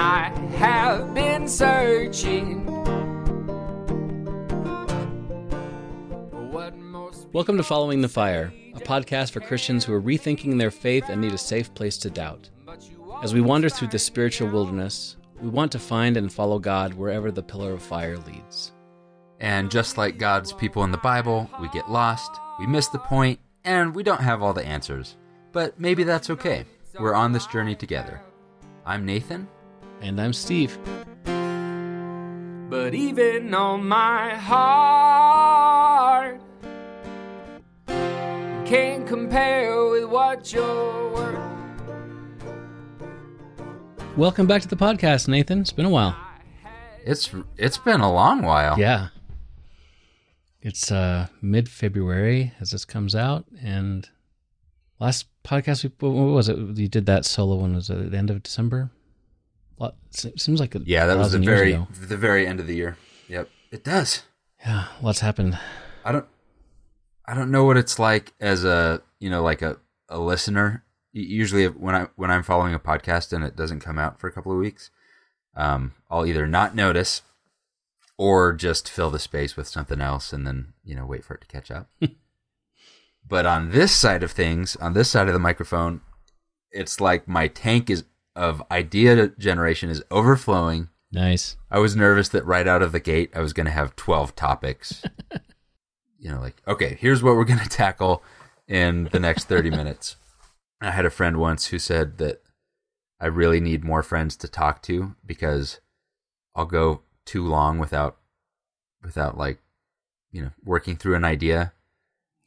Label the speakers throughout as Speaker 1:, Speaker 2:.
Speaker 1: I have been searching. What most
Speaker 2: Welcome to Following the Fire, a podcast for Christians who are rethinking their faith and need a safe place to doubt. As we wander through the spiritual wilderness, we want to find and follow God wherever the pillar of fire leads.
Speaker 3: And just like God's people in the Bible, we get lost, we miss the point, and we don't have all the answers. But maybe that's okay. We're on this journey together. I'm Nathan.
Speaker 2: And I'm Steve.
Speaker 1: But even on my heart can't compare with what you're worth.
Speaker 2: Welcome back to the podcast, Nathan. It's been a while.
Speaker 3: It's it's been a long while.
Speaker 2: Yeah. It's uh mid February as this comes out and last podcast we what was it? You did that solo one was it at the end of December? It seems like a
Speaker 3: Yeah, that was the very
Speaker 2: ago.
Speaker 3: the very end of the year. Yep. It does.
Speaker 2: Yeah, what's happened?
Speaker 3: I don't I don't know what it's like as a, you know, like a, a listener. Usually when I when I'm following a podcast and it doesn't come out for a couple of weeks, um, I'll either not notice or just fill the space with something else and then, you know, wait for it to catch up. but on this side of things, on this side of the microphone, it's like my tank is of idea generation is overflowing.
Speaker 2: Nice.
Speaker 3: I was nervous that right out of the gate I was going to have 12 topics. you know, like, okay, here's what we're going to tackle in the next 30 minutes. I had a friend once who said that I really need more friends to talk to because I'll go too long without without like, you know, working through an idea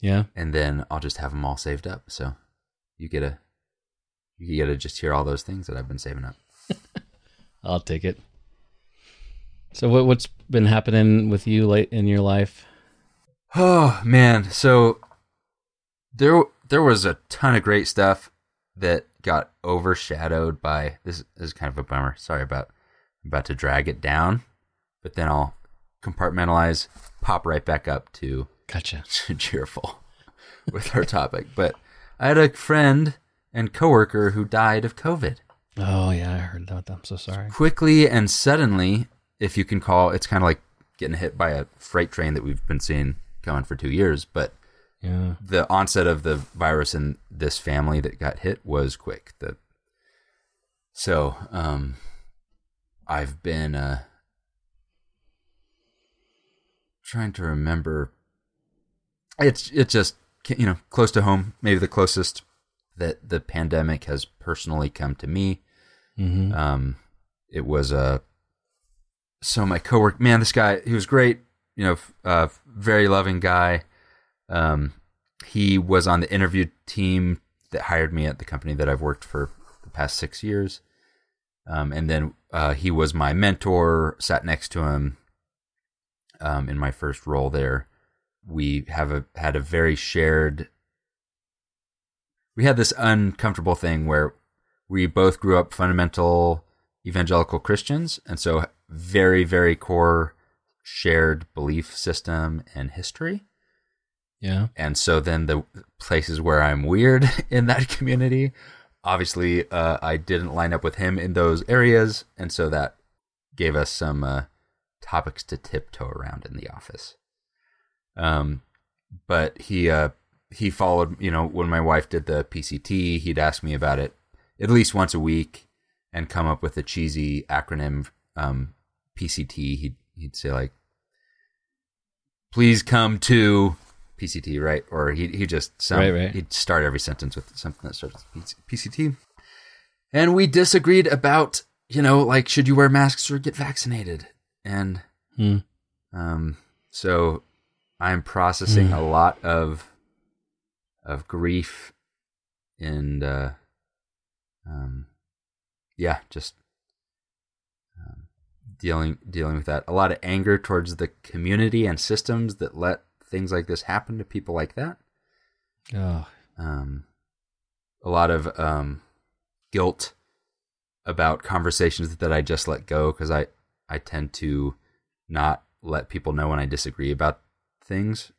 Speaker 2: Yeah.
Speaker 3: and then I'll just have them all saved up. So you get a you get to just hear all those things that I've been saving up.
Speaker 2: I'll take it. So what what's been happening with you late in your life?
Speaker 3: Oh man, so there there was a ton of great stuff that got overshadowed by this is kind of a bummer. Sorry about I'm about to drag it down, but then I'll compartmentalize, pop right back up to
Speaker 2: Gotcha.
Speaker 3: cheerful with our topic. But I had a friend and coworker who died of COVID.
Speaker 2: Oh yeah, I heard about that. I'm so sorry.
Speaker 3: Quickly and suddenly, if you can call it's kind of like getting hit by a freight train that we've been seeing coming for 2 years, but
Speaker 2: Yeah.
Speaker 3: the onset of the virus in this family that got hit was quick. The so um, I've been uh, trying to remember. It's it's just you know close to home, maybe the closest that the pandemic has personally come to me.
Speaker 2: Mm-hmm.
Speaker 3: Um, it was a so my coworker, man, this guy, he was great. You know, uh, very loving guy. Um, he was on the interview team that hired me at the company that I've worked for the past six years. Um, and then uh, he was my mentor. Sat next to him um, in my first role there. We have a had a very shared. We had this uncomfortable thing where we both grew up fundamental evangelical Christians, and so very, very core shared belief system and history.
Speaker 2: Yeah.
Speaker 3: And so then the places where I'm weird in that community, obviously, uh, I didn't line up with him in those areas, and so that gave us some uh, topics to tiptoe around in the office. Um, but he uh, he followed, you know, when my wife did the PCT, he'd ask me about it at least once a week and come up with a cheesy acronym um, PCT. He'd he'd say like, "Please come to PCT," right? Or he he just some,
Speaker 2: Right, right.
Speaker 3: he'd start every sentence with something that starts with PCT. And we disagreed about you know like should you wear masks or get vaccinated, and
Speaker 2: Hmm.
Speaker 3: um, so I'm processing
Speaker 2: Hmm.
Speaker 3: a lot of of grief and uh, um, yeah, just um, dealing dealing with that. A lot of anger towards the community and systems that let things like this happen to people like that.
Speaker 2: Oh,
Speaker 3: Um, a lot of um, guilt about conversations that I just let go because I I tend to not let people know when I disagree about things.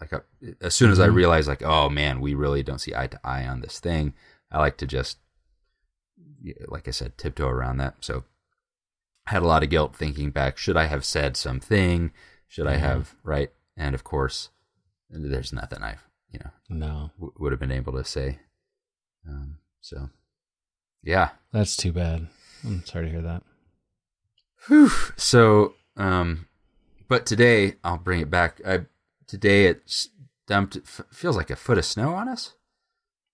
Speaker 3: Like uh, as soon as I
Speaker 2: Mhm.
Speaker 3: realize, like, oh man, we really don't see eye to eye on this thing, I like to just like I said, tiptoe around that. So I had a lot of guilt thinking back. Should I have said something? Should I
Speaker 2: Mhm.
Speaker 3: have right? And of course, there's nothing I you know
Speaker 2: No,
Speaker 3: w- would have been able to say. Um, so yeah.
Speaker 2: that's too bad. I'm sorry to hear that.
Speaker 3: Whew. So, um, but today I'll bring it back. I today it dumped. It f- feels like a foot of snow on us.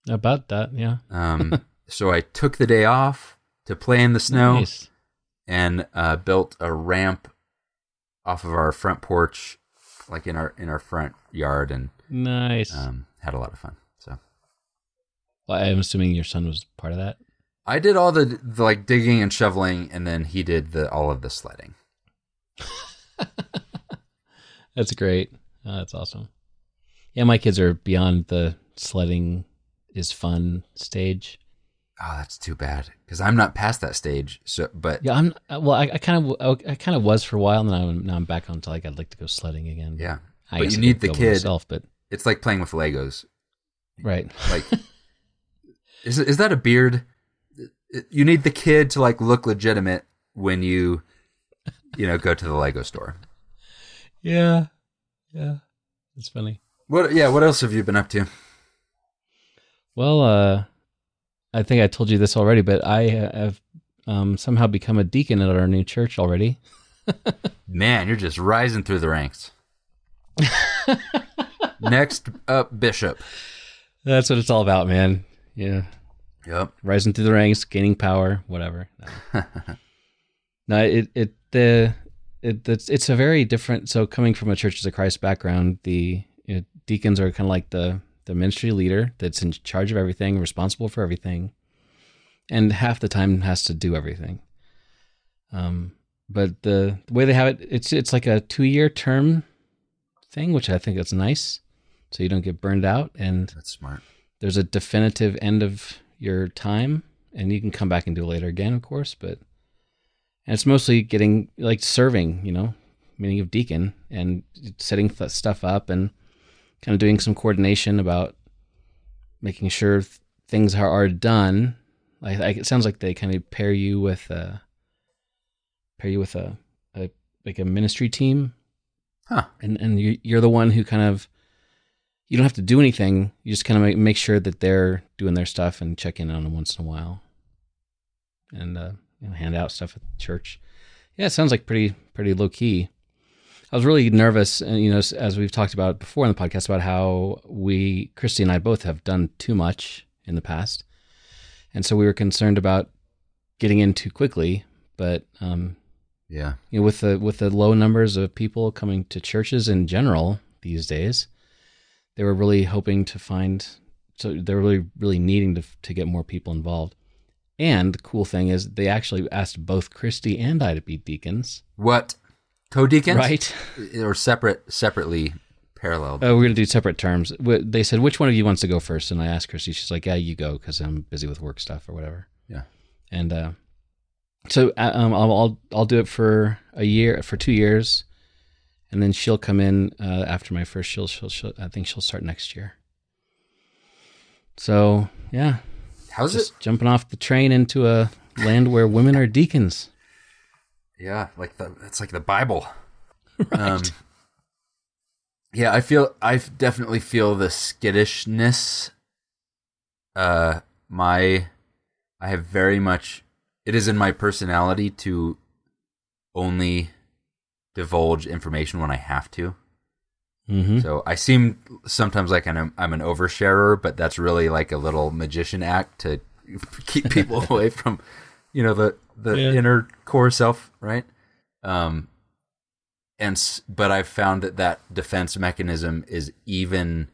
Speaker 2: About that, yeah.
Speaker 3: Um, so I took the day off to play in the snow
Speaker 2: Nice.
Speaker 3: and uh, built a ramp off of our front porch, like in our in our front yard, and
Speaker 2: Nice.
Speaker 3: um, had a lot of fun. So
Speaker 2: well, I'm assuming your son was part of that.
Speaker 3: I did all the, the like digging and shoveling, and then he did the all of the sledding.
Speaker 2: That's great. Oh, that's awesome. Yeah, my kids are beyond the sledding is fun stage.
Speaker 3: Oh, that's too bad because I'm not past that stage. So, but
Speaker 2: Yeah, I'm uh, well. I, I kind of, I kind of was for a while, and then I'm, now I'm back onto like I'd like to go sledding again.
Speaker 3: yeah,
Speaker 2: I
Speaker 3: But you
Speaker 2: I
Speaker 3: need the kid.
Speaker 2: myself, but
Speaker 3: it's like playing with Legos.
Speaker 2: right.
Speaker 3: Like, is is that a beard? You need the kid to like look legitimate when you, you know, go to the Lego store.
Speaker 2: Yeah, yeah, it's funny.
Speaker 3: What? Yeah. What else have you been up to?
Speaker 2: Well, uh, I think I told you this already, but I have um, somehow become a deacon at our new church already.
Speaker 3: Man, you're just rising through the ranks. Next up, Bishop.
Speaker 2: That's what it's all about, man. Yeah,
Speaker 3: Yep.
Speaker 2: rising through the ranks, gaining power, whatever. No, no it it the it it's, it's a very different. So coming from a Church of Christ background, the you know, deacons are kind of like the the ministry leader that's in charge of everything, responsible for everything, and half the time has to do everything. Um, but the, the way they have it, it's it's like a two year term thing, which I think is nice, so you don't get burned out and
Speaker 3: That's smart.
Speaker 2: there's a definitive end of your time and you can come back and do it later again of course but and it's mostly getting like serving you know meaning of deacon and setting th- stuff up and kind of doing some coordination about making sure th- things are, are done like, like it sounds like they kind of pair you with uh pair you with a, a like a ministry team
Speaker 3: Huh.
Speaker 2: and and you, you're the one who kind of you don't have to do anything. You just kind of make, make sure that they're doing their stuff and check in on them once in a while, and uh, you know, hand out stuff at church. Yeah, it sounds like pretty pretty low key. I was really nervous, and you know, as- as we've talked about before in the podcast, about how we, Christy and I, both have done too much in the past, and so we were concerned about getting in too quickly. But um,
Speaker 3: Yeah.
Speaker 2: you know, with the with the low numbers of people coming to churches in general these days, they were really hoping to find. So they're really really needing to to get more people involved. And the cool thing is, they actually asked both Christy and I to be deacons,
Speaker 3: What? Co-deacons?
Speaker 2: right?
Speaker 3: Or separate, separately paralleled.
Speaker 2: Uh, we're gonna do separate terms. They said which one of you wants to go first, and I asked Christy. She's like, "Yeah, you go," because I'm busy with work stuff or whatever.
Speaker 3: Yeah.
Speaker 2: And uh, so uh, um, I'll, I'll I'll do it for a year, for two years, and then she'll come in uh, after my first. She'll, she'll she'll I think she'll start next year. So yeah,
Speaker 3: How's
Speaker 2: just
Speaker 3: it?
Speaker 2: jumping off the train into a land where women are deacons.
Speaker 3: Yeah, like the it's like the Bible. Um, yeah, I feel I definitely feel the skittishness. Uh, my I have very much. It is in my personality to only divulge information when I have to.
Speaker 2: Mm-hmm.
Speaker 3: So I seem sometimes like I'm, I'm an oversharer, but that's really like a little magician act to keep people away from, you know, the the
Speaker 2: Yeah.
Speaker 3: inner core self, right? Um, and but I've found that that defense mechanism is even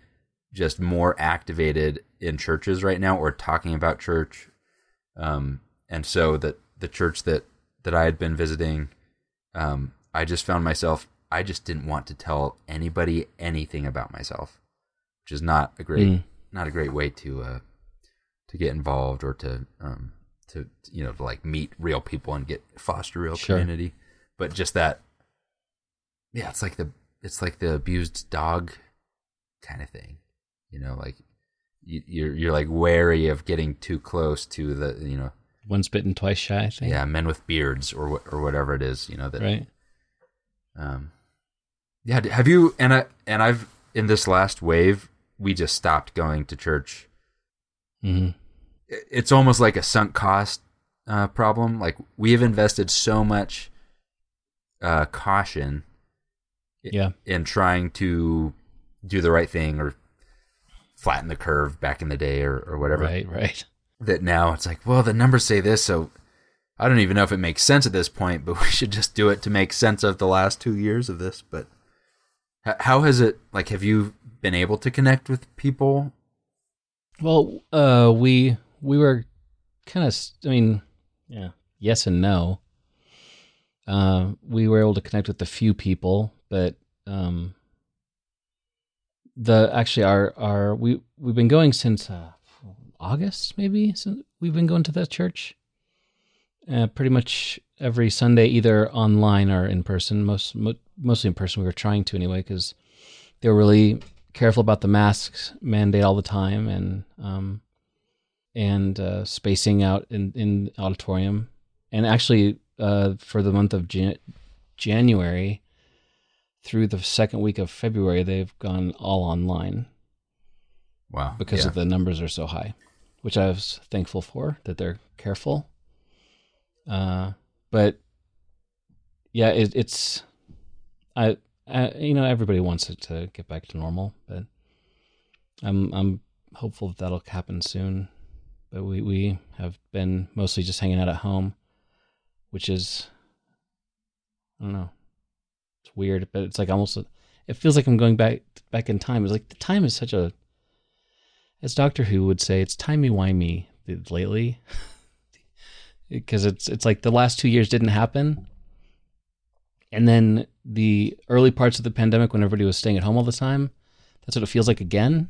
Speaker 3: just more activated in churches right now, or talking about church. Um, and so that the church that that I had been visiting, um, I just found myself. I just didn't want to tell anybody anything about myself, which is not a great
Speaker 2: Mm.
Speaker 3: not a great way to uh, to get involved or to um, to you know to like meet real people and get foster real
Speaker 2: Sure.
Speaker 3: community. But just that, yeah, it's like the it's like the abused dog kind of thing, you know, like you, you're you're like wary of getting too close to the you know
Speaker 2: Once bitten, twice shy. I
Speaker 3: yeah, men with beards or or whatever it is, you know that.
Speaker 2: Right.
Speaker 3: Um, yeah, have you and I and I've in this last wave we just stopped going to church.
Speaker 2: hmm
Speaker 3: It's almost like a sunk cost uh, problem. Like we have invested so much uh, caution
Speaker 2: Yeah.
Speaker 3: in trying to do the right thing or flatten the curve back in the day or, or whatever.
Speaker 2: Right. Right.
Speaker 3: That now it's like, well, the numbers say this, so I don't even know if it makes sense at this point, but we should just do it to make sense of the last two years of this. But how has it, like, have you been able to connect with people?
Speaker 2: Well, uh, we we were kind of. I mean, yeah, yes and no. Uh, we were able to connect with a few people, but um, the actually our our we we've been going since uh, August maybe. Since we've been going to that church. Uh, pretty much every Sunday, either online or in person. Most mo- mostly in person. We were trying to anyway because they were really careful about the masks mandate all the time and um and uh, spacing out in in auditorium. And actually, uh, for the month of Jan- January through the second week of February, they've gone all online
Speaker 3: Wow.
Speaker 2: because
Speaker 3: yeah.
Speaker 2: of the numbers are so high, which I was thankful for that they're careful. Uh, but yeah, it, it's I, I you know everybody wants it to get back to normal, but I'm I'm hopeful that that'll happen soon. But we we have been mostly just hanging out at home, which is I don't know. It's weird, but it's like almost it feels like I'm going back back in time. It's like the time is such a as Doctor Who would say, it's timey wimey lately, because it's it's like the last two years didn't happen, and then the early parts of the pandemic when everybody was staying at home all the time, that's what it feels like again.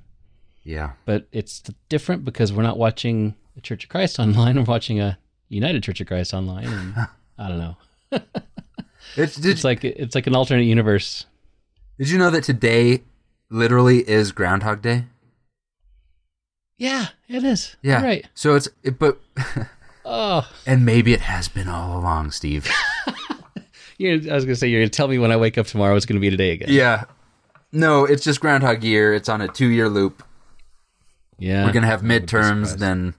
Speaker 3: yeah.
Speaker 2: But it's different because we're not watching the Church of Christ online; we're watching a United Church of Christ online, and I don't know.
Speaker 3: It's,
Speaker 2: It's like it's like an alternate universe.
Speaker 3: did you know that today literally is Groundhog Day?
Speaker 2: Yeah, it is.
Speaker 3: Yeah.
Speaker 2: You're right.
Speaker 3: So it's, it, but,
Speaker 2: Oh,
Speaker 3: and maybe it has been all along, Steve.
Speaker 2: you I was gonna say you're gonna tell me when I wake up tomorrow it's gonna be today again.
Speaker 3: yeah. No, it's just Groundhog Year. It's on a two year loop.
Speaker 2: Yeah.
Speaker 3: We're gonna have
Speaker 2: I wouldn't be
Speaker 3: midterms, then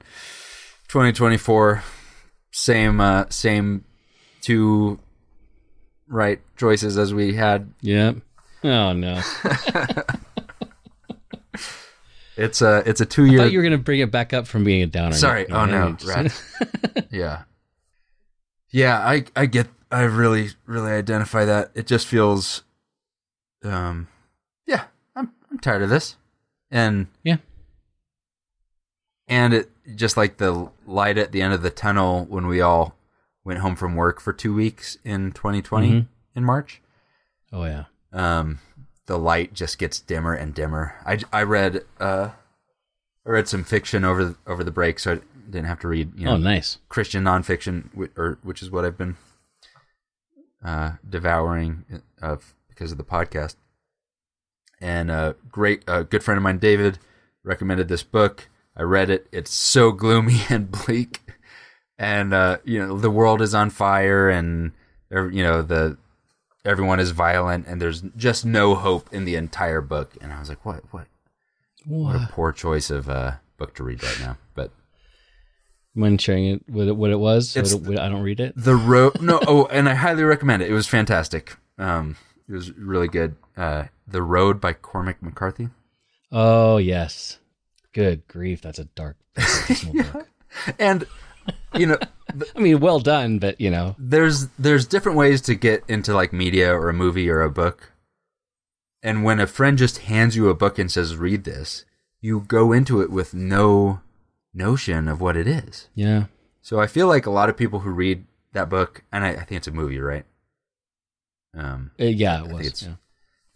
Speaker 3: 2024, same uh, same two right choices as we had.
Speaker 2: Yeah. Oh no.
Speaker 3: It's a it's a two year.
Speaker 2: I thought you were gonna bring it back up from being a downer.
Speaker 3: Sorry. Oh no.
Speaker 2: just-
Speaker 3: Right. yeah. Yeah. I I get. I really really identify that. It just feels. Um. Yeah. I'm I'm tired of this, and
Speaker 2: Yeah.
Speaker 3: and it just like the light at the end of the tunnel when we all went home from work for two weeks in 2020
Speaker 2: Mhm.
Speaker 3: in March.
Speaker 2: Oh yeah.
Speaker 3: um, the light just gets dimmer and dimmer. I, I read uh, I read some fiction over over the break, so I didn't have to read you know
Speaker 2: Oh nice.
Speaker 3: Christian nonfiction, or which is what I've been uh, devouring of because of the podcast. And a great a good friend of mine, David, recommended this book. I read it. It's so gloomy and bleak, and uh, you know the world is on fire, and you know the everyone is violent, and there's just no hope in the entire book. And I was like, what what what a poor choice of uh, book to read right now. But
Speaker 2: When sharing it, what it, what it was, what it- what- I don't read it.
Speaker 3: The road, no, oh, and I highly recommend it. It was fantastic. Um, it was really good. Uh, the Road by Cormac McCarthy.
Speaker 2: Oh yes. Good grief, that's a dark, a dismal book.
Speaker 3: And you know,
Speaker 2: I mean, well done, but you know,
Speaker 3: there's there's different ways to get into like media or a movie or a book. And when a friend just hands you a book and says, "Read this," you go into it with no notion of what it is.
Speaker 2: yeah,
Speaker 3: So I feel like a lot of people who read that book, and I, I think it's a movie, right? Um,
Speaker 2: Uh, yeah, it
Speaker 3: think
Speaker 2: was.
Speaker 3: it's-
Speaker 2: yeah.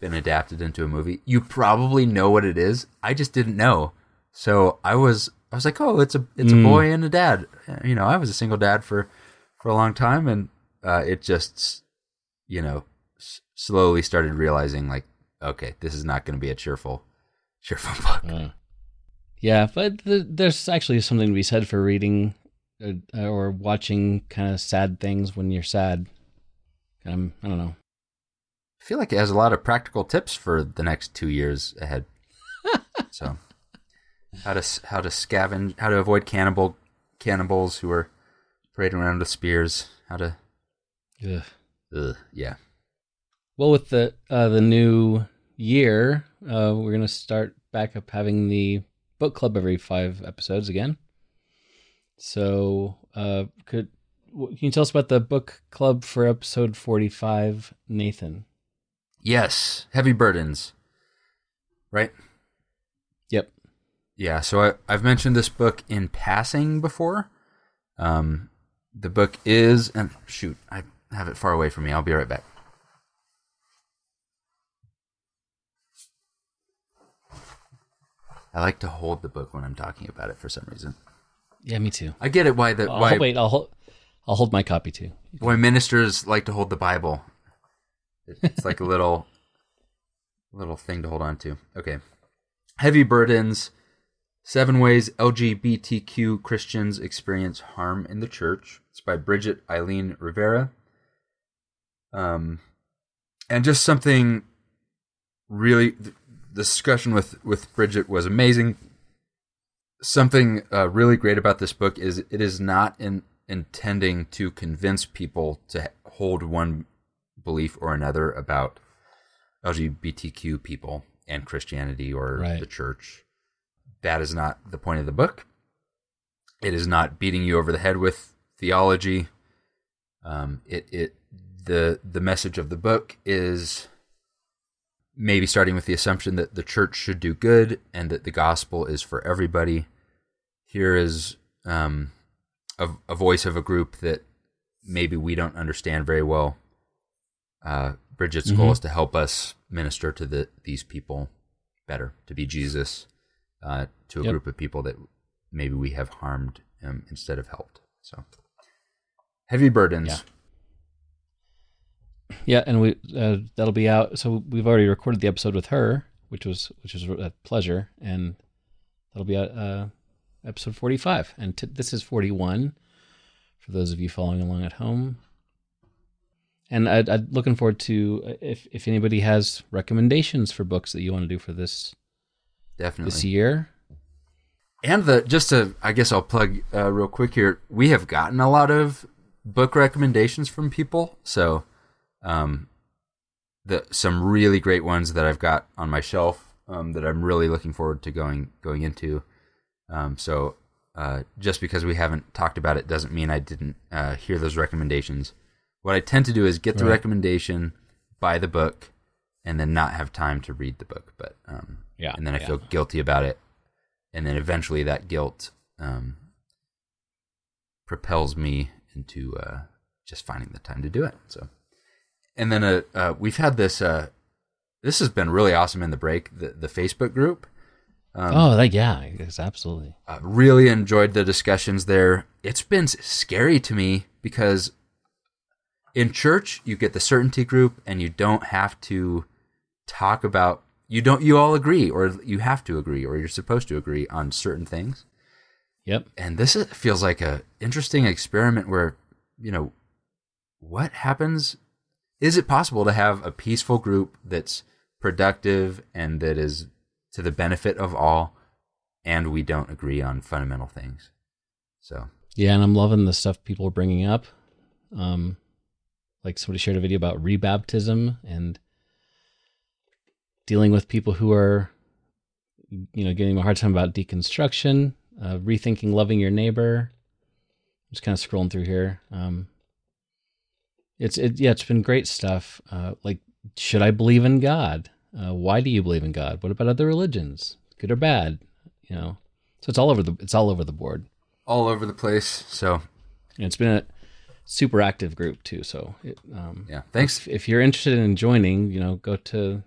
Speaker 3: been adapted into a movie. You probably know what it is. I just didn't know. So I was I was like, "Oh, it's a it's a
Speaker 2: Mm.
Speaker 3: boy and a dad." Uh, You know, I was a single dad for for a long time and uh, it just you know, s- slowly started realizing like, okay, this is not going to be a cheerful cheerful book.
Speaker 2: Uh, yeah, but th- there's actually something to be said for reading uh, or watching kind of sad things when you're sad. Um, I don't know.
Speaker 3: I feel like it has a lot of practical tips for the next two years ahead. so, how to how to scavenge, how to avoid cannibal cannibals who are parading around with spears. How to,
Speaker 2: Ugh.
Speaker 3: ugh, yeah,
Speaker 2: Well, with the uh, the new year, uh, we're gonna start back up having the book club every five episodes again. So, uh, could can you tell us about the book club for episode forty five, Nathan?
Speaker 3: yes, heavy burdens, right? Yeah, so I, I've mentioned this book in passing before. Um, the book is, and shoot, I have it far away from me. I'll be right back. I like to hold the book when I'm talking about it for some reason.
Speaker 2: Yeah, me too.
Speaker 3: I get it why the
Speaker 2: I'll,
Speaker 3: why
Speaker 2: wait, I'll hold, I'll hold my copy too.
Speaker 3: why ministers like to hold the Bible. It's like a little little thing to hold on to. Okay. Heavy burdens. Seven ways LGBTQ Christians experience harm in the church. It's by Bridget Eileen Rivera. Um, and just something really, the discussion with with Bridget was amazing. Something uh, really great about this book is it is not in intending to convince people to hold one belief or another about LGBTQ people and Christianity or
Speaker 2: Right.
Speaker 3: the church. That is not the point of the book. It is not beating you over the head with theology. Um, it it the the message of the book is maybe starting with the assumption that the church should do good and that the gospel is for everybody. Here is um, a, a voice of a group that maybe we don't understand very well. Uh, Bridget's goal
Speaker 2: Mhm.
Speaker 3: is to help us minister to the these people better, to be Jesus uh, to a
Speaker 2: Yep.
Speaker 3: group of people that maybe we have harmed um, instead of helped. So heavy burdens.
Speaker 2: Yeah. Yeah, and we uh, that'll be out. So we've already recorded the episode with her, which was which was a pleasure, and that'll be out uh, episode forty five. And t- this is forty one for those of you following along at home. And I, I'm looking forward to uh, if if anybody has recommendations for books that you want to do for this
Speaker 3: Definitely.
Speaker 2: this year.
Speaker 3: And the just to, I guess I'll plug uh, real quick here. We have gotten a lot of book recommendations from people, so um, the some really great ones that I've got on my shelf um, that I'm really looking forward to going going into. Um, so uh, just because we haven't talked about it doesn't mean I didn't uh, hear those recommendations. What I tend to do is get the
Speaker 2: Right.
Speaker 3: recommendation, buy the book, and then not have time to read the book. But um,
Speaker 2: Yeah,
Speaker 3: and then I
Speaker 2: yeah.
Speaker 3: feel guilty about it, and then eventually that guilt um, propels me into uh, just finding the time to do it. So, and then uh, uh, we've had this. Uh, this has been really awesome in the break. The the Facebook group. Um,
Speaker 2: oh, that, yeah, yes, absolutely.
Speaker 3: uh, really enjoyed the discussions there. It's been scary to me because in church you get the certainty group and you don't have to talk about you don't you all agree or you have to agree or you're supposed to agree on certain things.
Speaker 2: Yep.
Speaker 3: And this is, feels like a interesting experiment where you know what happens is it possible to have a peaceful group that's productive and that is to the benefit of all and we don't agree on fundamental things. So,
Speaker 2: Yeah, and I'm loving the stuff people are bringing up. Um, like somebody shared a video about rebaptism and dealing with people who are, you know, getting a hard time about deconstruction, uh, rethinking loving your neighbor. Just kind of scrolling through here. Um, it's it yeah, it's been great stuff. Uh, like, should I believe in God? Uh, why do you believe in God? What about other religions, good or bad? You know, so it's all over the it's all over the board.
Speaker 3: all over the place. So,
Speaker 2: And it's been a super active group too. So, it, um,
Speaker 3: yeah. Thanks.
Speaker 2: if, if you're interested in joining, you know, go to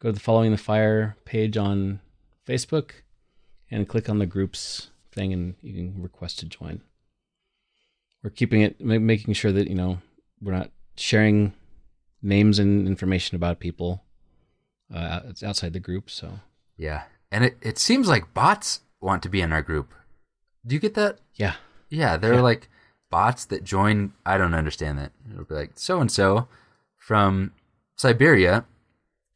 Speaker 2: go to the Following the Fire page on Facebook and click on the groups thing, and you can request to join. We're keeping it, ma- making sure that you know we're not sharing names and information about people. Uh, it's outside the group, so
Speaker 3: Yeah. And it, it seems like bots want to be in our group. Do you get that?
Speaker 2: yeah,
Speaker 3: Yeah, they're
Speaker 2: Yeah.
Speaker 3: like bots that join. I don't understand that. It'll be like so and so from Siberia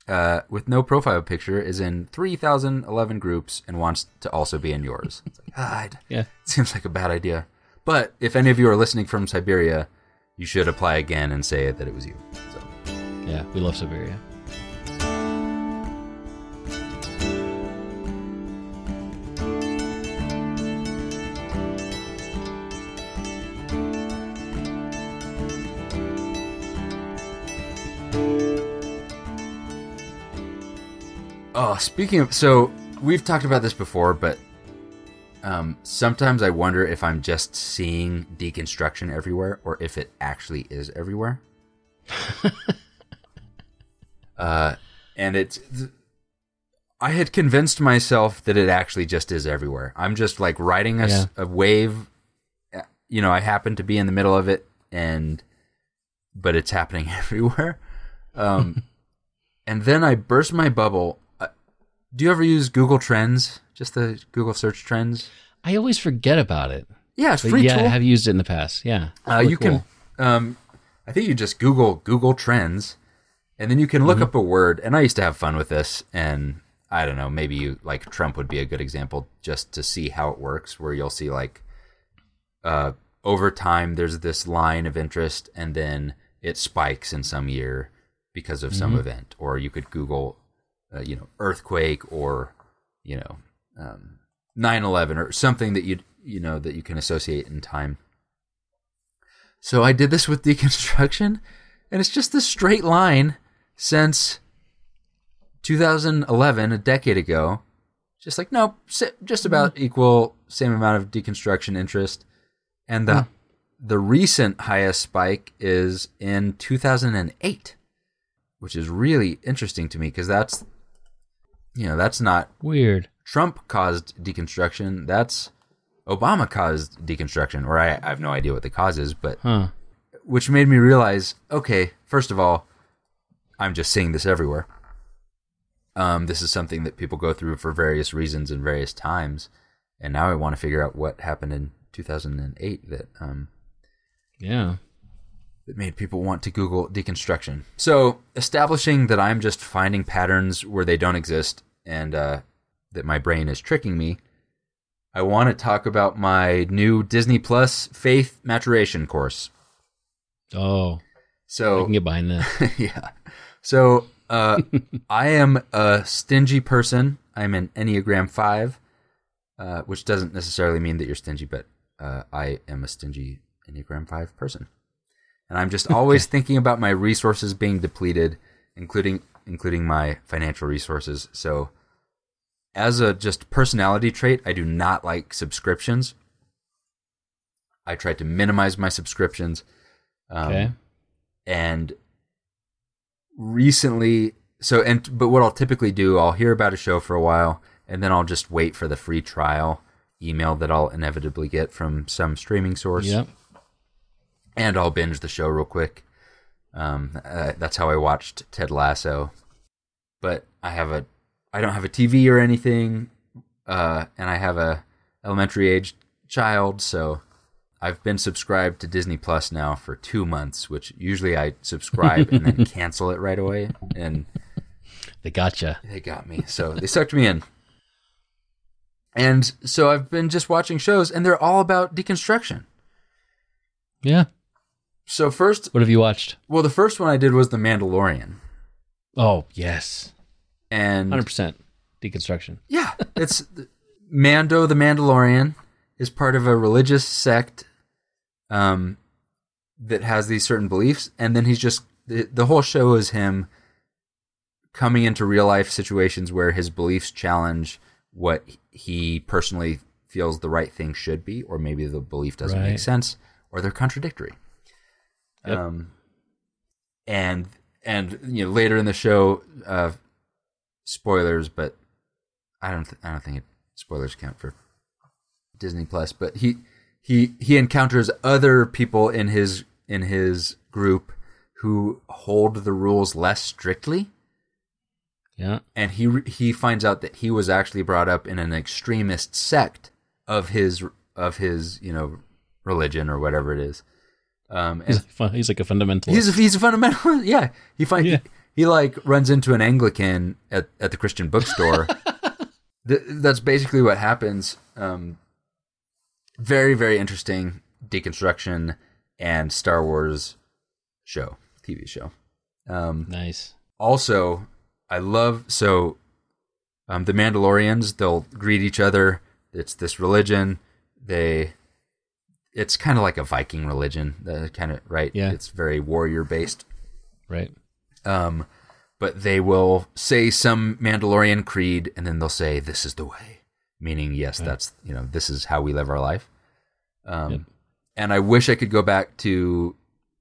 Speaker 3: uh, with no profile picture is in 3011 groups and wants to also be in yours. It's like, ah, it
Speaker 2: Yeah.
Speaker 3: seems like a bad idea. But if any of you are listening from Siberia, you should apply again and say that it was you. So.
Speaker 2: Yeah, we love Siberia.
Speaker 3: Oh, speaking of, so we've talked about this before, but um, sometimes I wonder if I'm just seeing deconstruction everywhere or if it actually is everywhere. uh, and it's, I had convinced myself that it actually just is everywhere. I'm just like riding a wave. uh, You know, I happen to be in the middle of it, and but it's happening everywhere. Um, and then I burst my bubble. Do you ever use Google Trends? Just the Google search trends?
Speaker 2: I always forget about it.
Speaker 3: Yeah, it's
Speaker 2: But
Speaker 3: free
Speaker 2: yeah,
Speaker 3: tool.
Speaker 2: I have used it in the past. Yeah.
Speaker 3: Uh, you
Speaker 2: cool.
Speaker 3: can, um, I think you just Google Google Trends, and then you can look up a word. And I used to have fun with this, and I don't know, maybe you like Trump would be a good example just to see how it works, where you'll see like, uh, over time there's this line of interest, and then it spikes in some year because of some event, or you could Google, uh, you know, earthquake or you know, um, 9/11 or something that you you know that you can associate in time. So I did this with deconstruction, and it's just this straight line since 2011, a decade ago. Just like nope, just about equal, same amount of deconstruction interest, and the the recent highest spike is in 2008, which is really interesting to me because that's you know that's not
Speaker 2: Weird.
Speaker 3: Trump caused deconstruction. That's Obama caused deconstruction, or I, I have no idea what the cause is, but
Speaker 2: Huh.
Speaker 3: which made me realize, okay, first of all, I'm just seeing this everywhere. Um, this is something that people go through for various reasons and various times, and now I want to figure out what happened in 2008 that um,
Speaker 2: Yeah.
Speaker 3: That made people want to Google deconstruction. So, establishing that I'm just finding patterns where they don't exist and uh, that my brain is tricking me, I want to talk about my new Disney Plus Faith Maturation course.
Speaker 2: Oh,
Speaker 3: so I
Speaker 2: can get behind that.
Speaker 3: yeah. So, uh, I am a stingy person. I'm an Enneagram 5, uh, which doesn't necessarily mean that you're stingy, but uh, I am a stingy Enneagram 5 person. And I'm just always thinking about my resources being depleted, including including my financial resources. So, as a just personality trait, I do not like subscriptions. I try to minimize my subscriptions. Um,
Speaker 2: Okay.
Speaker 3: and recently so and but what I'll typically do I'll hear about a show for a while and then I'll just wait for the free trial email that I'll inevitably get from some streaming source
Speaker 2: Yep.
Speaker 3: And I'll binge the show real quick um uh, that's how I watched Ted Lasso but I have a I don't have a TV or anything uh and I have a elementary age child so I've been subscribed to Disney Plus now for two months, which usually I subscribe and then cancel it right away. And
Speaker 2: They gotcha.
Speaker 3: they got me. So they sucked me in. And so I've been just watching shows, and they're all about deconstruction.
Speaker 2: Yeah.
Speaker 3: So, first,
Speaker 2: What have you watched?
Speaker 3: well, the first one I did was The Mandalorian.
Speaker 2: Oh, yes.
Speaker 3: And
Speaker 2: 100% deconstruction.
Speaker 3: yeah, it's Mando the Mandalorian is part of a religious sect um, that has these certain beliefs, and then he's just the, the whole show is him coming into real life situations where his beliefs challenge what he personally feels the right thing should be, or maybe the belief doesn't make sense, or they're contradictory.
Speaker 2: Yep.
Speaker 3: Um, and and you know later in the show, uh, spoilers, but I don't th- I don't think it, spoilers count for Disney Plus. But he he he encounters other people in his in his group who hold the rules less strictly
Speaker 2: Yeah.
Speaker 3: and he he finds out that he was actually brought up in an extremist sect of his of his you know religion or whatever it is. Um,
Speaker 2: He's, like he's like a fundamentalist.
Speaker 3: he's a, he's a fundamentalist. Yeah, he find
Speaker 2: Yeah.
Speaker 3: he, he like runs into an Anglican at, at the Christian bookstore. Th- that's basically what happens. Um, very very interesting deconstruction and Star Wars show TV show. Um,
Speaker 2: nice.
Speaker 3: also, I love so um, the Mandalorians. They'll greet each other. It's this religion. They, it's kind of like a Viking religion. Uh, kind of right.
Speaker 2: Yeah.
Speaker 3: It's very warrior based.
Speaker 2: Right.
Speaker 3: Um, but they will say some Mandalorian creed, and then they'll say, "This is the way," meaning, yes, that's you know, this is how we live our life. Um,
Speaker 2: Yep.
Speaker 3: and I wish I could go back to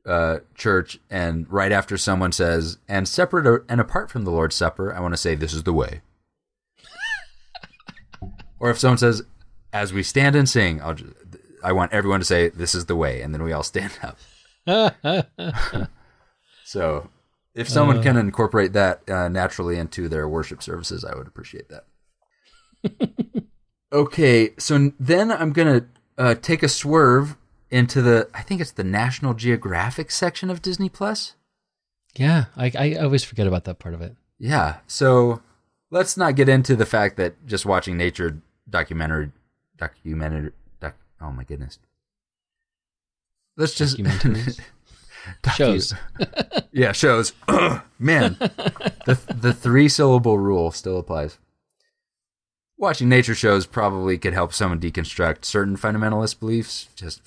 Speaker 3: uh, church and right after someone says, "And separate or- and apart from the Lord's Supper," I want to say, "This is the way." or if someone says, "As we stand and sing," I'll just, I want everyone to say, "This is the way," and then we all stand up. So, if someone can incorporate that uh, naturally into their worship services, I would appreciate that. okay, so then I'm gonna uh, take a swerve into the. I think it's the National Geographic section of Disney Plus.
Speaker 2: yeah, I, I always forget about that part of it.
Speaker 3: Yeah, so let's not get into the fact that just watching nature documentary, documentary, doc, oh my goodness. Let's just.
Speaker 2: Shows.
Speaker 3: Yeah, shows. Man, the the three syllable rule still applies. Watching nature shows probably could help someone deconstruct certain fundamentalist beliefs just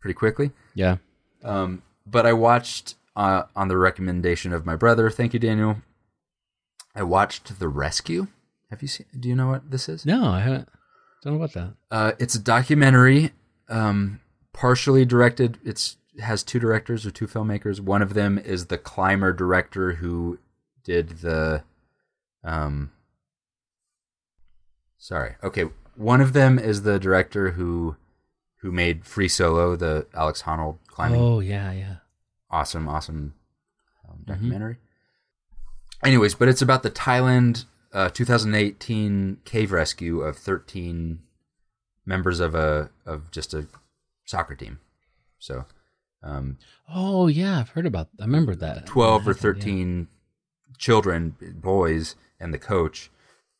Speaker 3: pretty quickly.
Speaker 2: Yeah.
Speaker 3: Um, but I watched uh, on the recommendation of my brother. Thank you, Daniel. I watched The Rescue. Have you seen? Do you know what this is?
Speaker 2: No, I haven't. Don't know about that.
Speaker 3: Uh, it's a documentary, um, partially directed. It's has two directors or two filmmakers. One of them is the climber director who did the, um, sorry, okay. One of them is the director who, who made Free Solo, the Alex Honnold climbing
Speaker 2: Oh yeah, yeah.
Speaker 3: awesome, awesome um, documentary. Anyways, but it's about the Thailand uh, 2018 cave rescue of 13 members of a of just a soccer team. So, um,
Speaker 2: Oh yeah, I've heard about. I remember that.
Speaker 3: 12 or
Speaker 2: Happened, yeah.
Speaker 3: 13 children, boys, and the coach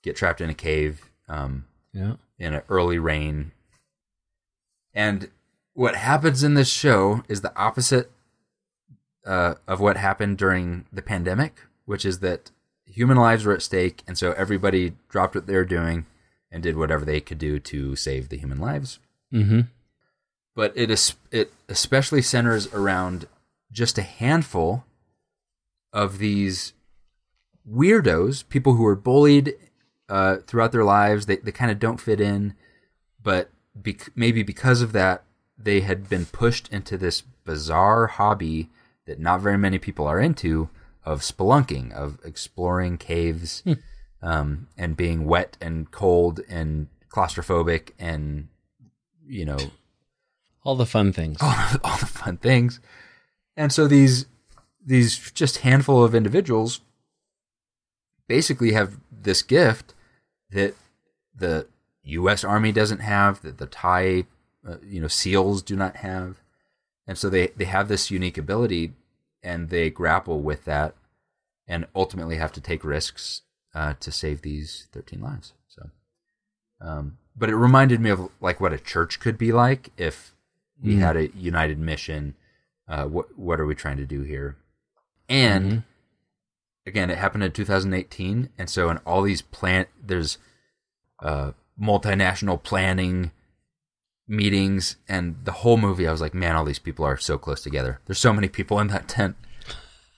Speaker 3: get trapped in a cave. Um,
Speaker 2: Yeah.
Speaker 3: in an early rain. And what happens in this show is the opposite uh, of what happened during the pandemic, which is that human lives were at stake, and so everybody dropped what they were doing and did whatever they could do to save the human lives.
Speaker 2: Mm-hmm.
Speaker 3: But it is it especially centers around just a handful of these weirdos, people who were bullied uh, throughout their lives. They they kind of don't fit in, but bec- maybe because of that, they had been pushed into this bizarre hobby that not very many people are into of spelunking, of exploring caves, um, and being wet and cold and claustrophobic and you know
Speaker 2: All the fun things.
Speaker 3: all, all the fun things. And so these these just handful of individuals basically have this gift that the U.S. Army doesn't have, that the Thai, uh, you know, SEALs do not have, and so they they have this unique ability, and they grapple with that, and ultimately have to take risks uh, to save these thirteen lives. So, um, but it reminded me of like what a church could be like if we
Speaker 2: Mm.
Speaker 3: had a united mission. Uh, what what are we trying to do here? And
Speaker 2: Mhm.
Speaker 3: again, it happened in 2018, and so in all these plant, there's uh, multinational planning meetings, and the whole movie, I was like, man, all these people are so close together. There's so many people in that tent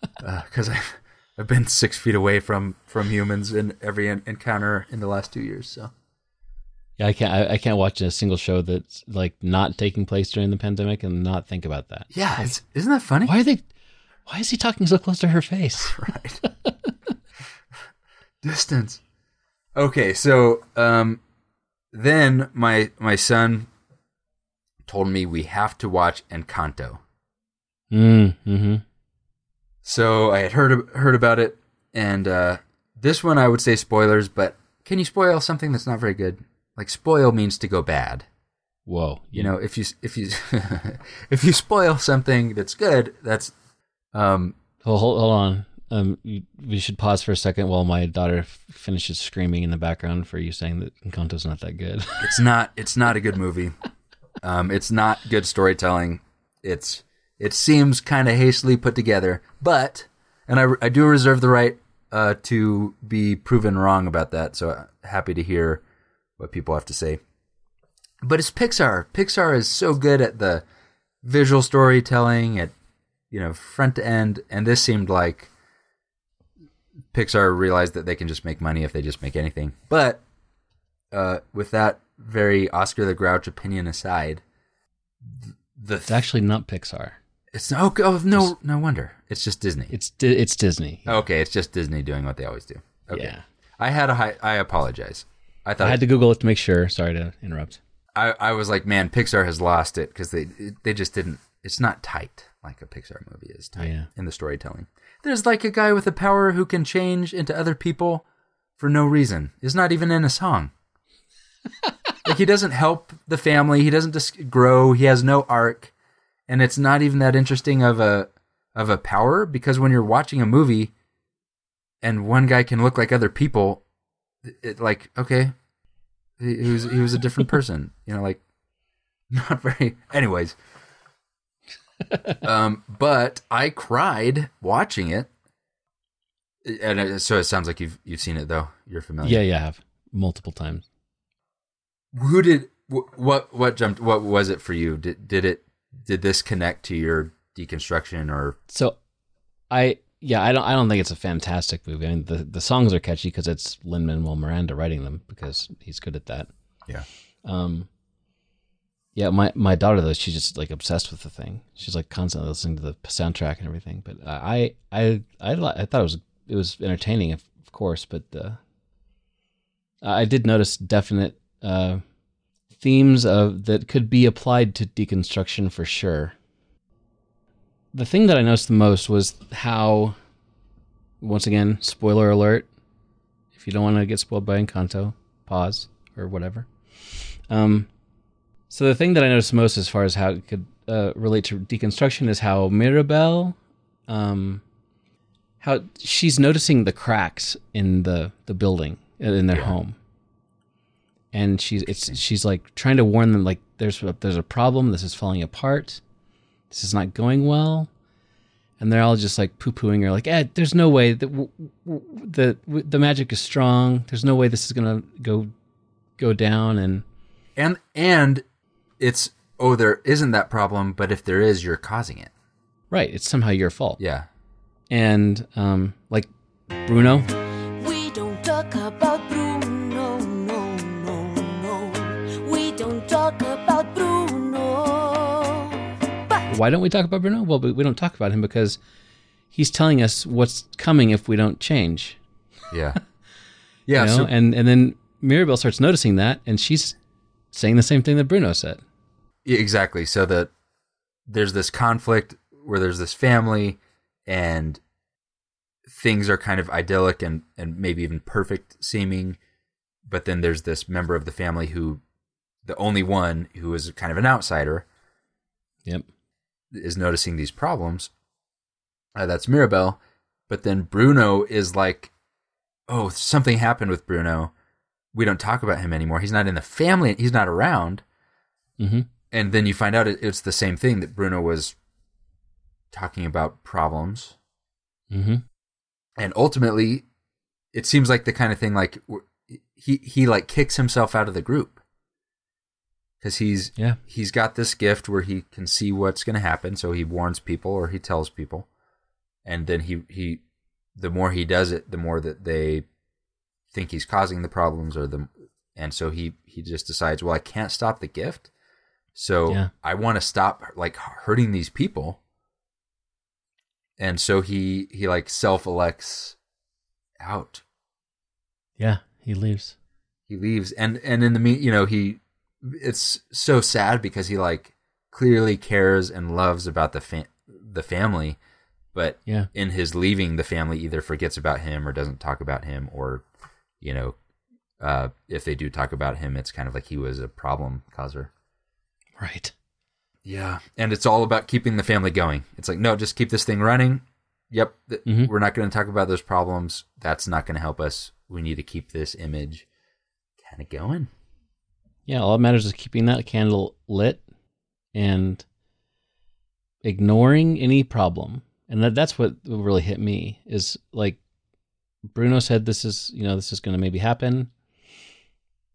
Speaker 3: because I've I've been six feet away from from humans in every en- encounter in the last two years. So
Speaker 2: Yeah, I can't. I, I can't watch a single show that's like not taking place during the pandemic and not think about that.
Speaker 3: yeah, it's, isn't that funny?
Speaker 2: Why are they? Why is he talking so close to her face?
Speaker 3: right distance okay so um then my my son told me we have to watch encanto
Speaker 2: Mm, mm-hmm.
Speaker 3: So i had heard heard about it and uh this one i would say spoilers but can you spoil something that's not very good like spoil means to go bad
Speaker 2: Whoa.
Speaker 3: You know, if you if you if you spoil something that's good, that's um
Speaker 2: Hold, hold, hold on. Um, we should pause for a second while my daughter f- finishes screaming in the background for you saying that Encanto's not that good.
Speaker 3: it's not it's not a good movie. Um, it's not good storytelling. It's it seems kind of hastily put together, but and I, I do reserve the right uh, to be proven wrong about that. So uh, happy to hear what people have to say. But it's Pixar. Pixar is so good at the visual storytelling, at you know front to end, and this seemed like Pixar realized that they can just make money if they just make anything. But uh, with that very Oscar the Grouch opinion aside, th- the
Speaker 2: it's actually not Pixar.
Speaker 3: It's oh, oh no no wonder it's just Disney.
Speaker 2: It's Di- it's Disney.
Speaker 3: okay, it's just Disney doing what they always do. Okay,
Speaker 2: Yeah.
Speaker 3: I had a high. I apologize. I thought I
Speaker 2: had to Google it to make sure. Sorry to interrupt.
Speaker 3: I, I was like, man, Pixar has lost it because they they just didn't. It's not tight like a Pixar movie is tight
Speaker 2: Yeah.
Speaker 3: in the storytelling. There's like a guy with a power who can change into other people for no reason. Is not even in a song. like he doesn't help the family. He doesn't just grow. He has no arc, and it's not even that interesting of a of a power because when you're watching a movie, and one guy can look like other people, it like okay, he, he was he was a different person. You know, like not very. Anyways, um, but I cried watching it, and it, so it sounds like you've you've seen it though. You're familiar.
Speaker 2: Yeah, yeah, I have multiple times.
Speaker 3: Who did wh- what? What jumped? What was it for you? Did did it? Did this connect to your deconstruction or?
Speaker 2: So, I yeah, I don't I don't think it's a fantastic movie. I mean, the the songs are catchy because it's Lin Manuel Miranda writing them because he's good at that.
Speaker 3: Yeah.
Speaker 2: Um. Yeah, my my daughter though she's just like obsessed with the thing. She's like constantly listening to the soundtrack and everything. But I I I I thought it was it was entertaining, of, of course. But uh, I did notice definite uh, themes of that could be applied to deconstruction for sure. The thing that I noticed the most was how, once again, spoiler alert. If you don't want to get spoiled by Encanto, pause or whatever. Um, so the thing that I noticed most as far as how it could uh, relate to deconstruction is how Mirabel, um, how she's noticing the cracks in the the building uh, in their
Speaker 3: Yeah.
Speaker 2: home, and she's it's she's like trying to warn them like there's a, there's a problem. This is falling apart. This is not going well. And they're all just like poo pooing her, like, eh, there's no way that w- w- the w- the magic is strong. There's no way this is gonna go go down. And
Speaker 3: And and it's oh there isn't that problem, but if there is, you're causing it.
Speaker 2: right, it's somehow your fault.
Speaker 3: Yeah.
Speaker 2: And um, like Bruno,
Speaker 4: We don't talk about
Speaker 2: why don't we talk about Bruno? Well, we don't talk about him because he's telling us what's coming if we don't change.
Speaker 3: Yeah. Yeah.
Speaker 2: you know?
Speaker 3: so
Speaker 2: and and then Mirabel starts noticing that, and she's saying the same thing that Bruno said.
Speaker 3: Yeah, exactly. So that there's this conflict where there's this family and things are kind of idyllic and, and maybe even perfect seeming, but then there's this member of the family who the only one who is kind of an outsider
Speaker 2: Yep.
Speaker 3: Is noticing these problems. Uh, that's Mirabel, but then Bruno is like, "Oh, something happened with Bruno. We don't talk about him anymore. He's not in the family. He's not around."
Speaker 2: hmm
Speaker 3: and then you find out it, it's the same thing that Bruno was talking about problems,
Speaker 2: hmm
Speaker 3: and ultimately, it seems like the kind of thing like he he like kicks himself out of the group because he's
Speaker 2: Yeah.
Speaker 3: he's got this gift where he can see what's going to happen, so he warns people or he tells people, and then he he the more he does it, the more that they think he's causing the problems or the and so he he just decides, well, I can't stop the gift. So
Speaker 2: Yeah.
Speaker 3: I want to stop like hurting these people. And so he he like self elects out.
Speaker 2: Yeah. He leaves.
Speaker 3: He leaves and and in the mean, you know, he it's so sad because he like clearly cares and loves about the fa- the family, but
Speaker 2: Yeah.
Speaker 3: in his leaving the family either forgets about him or doesn't talk about him or you know uh if they do talk about him it's kind of like he was a problem causer.
Speaker 2: Right.
Speaker 3: Yeah, and it's all about keeping the family going. It's like, no, just keep this thing running. Yep, th-
Speaker 2: Mhm.
Speaker 3: we're not going to talk about those problems. That's not going to help us. We need to keep this image kind of going.
Speaker 2: Yeah, all that matters is keeping that candle lit and ignoring any problem. And that, that's what really hit me is like Bruno said this is, you know, this is going to maybe happen.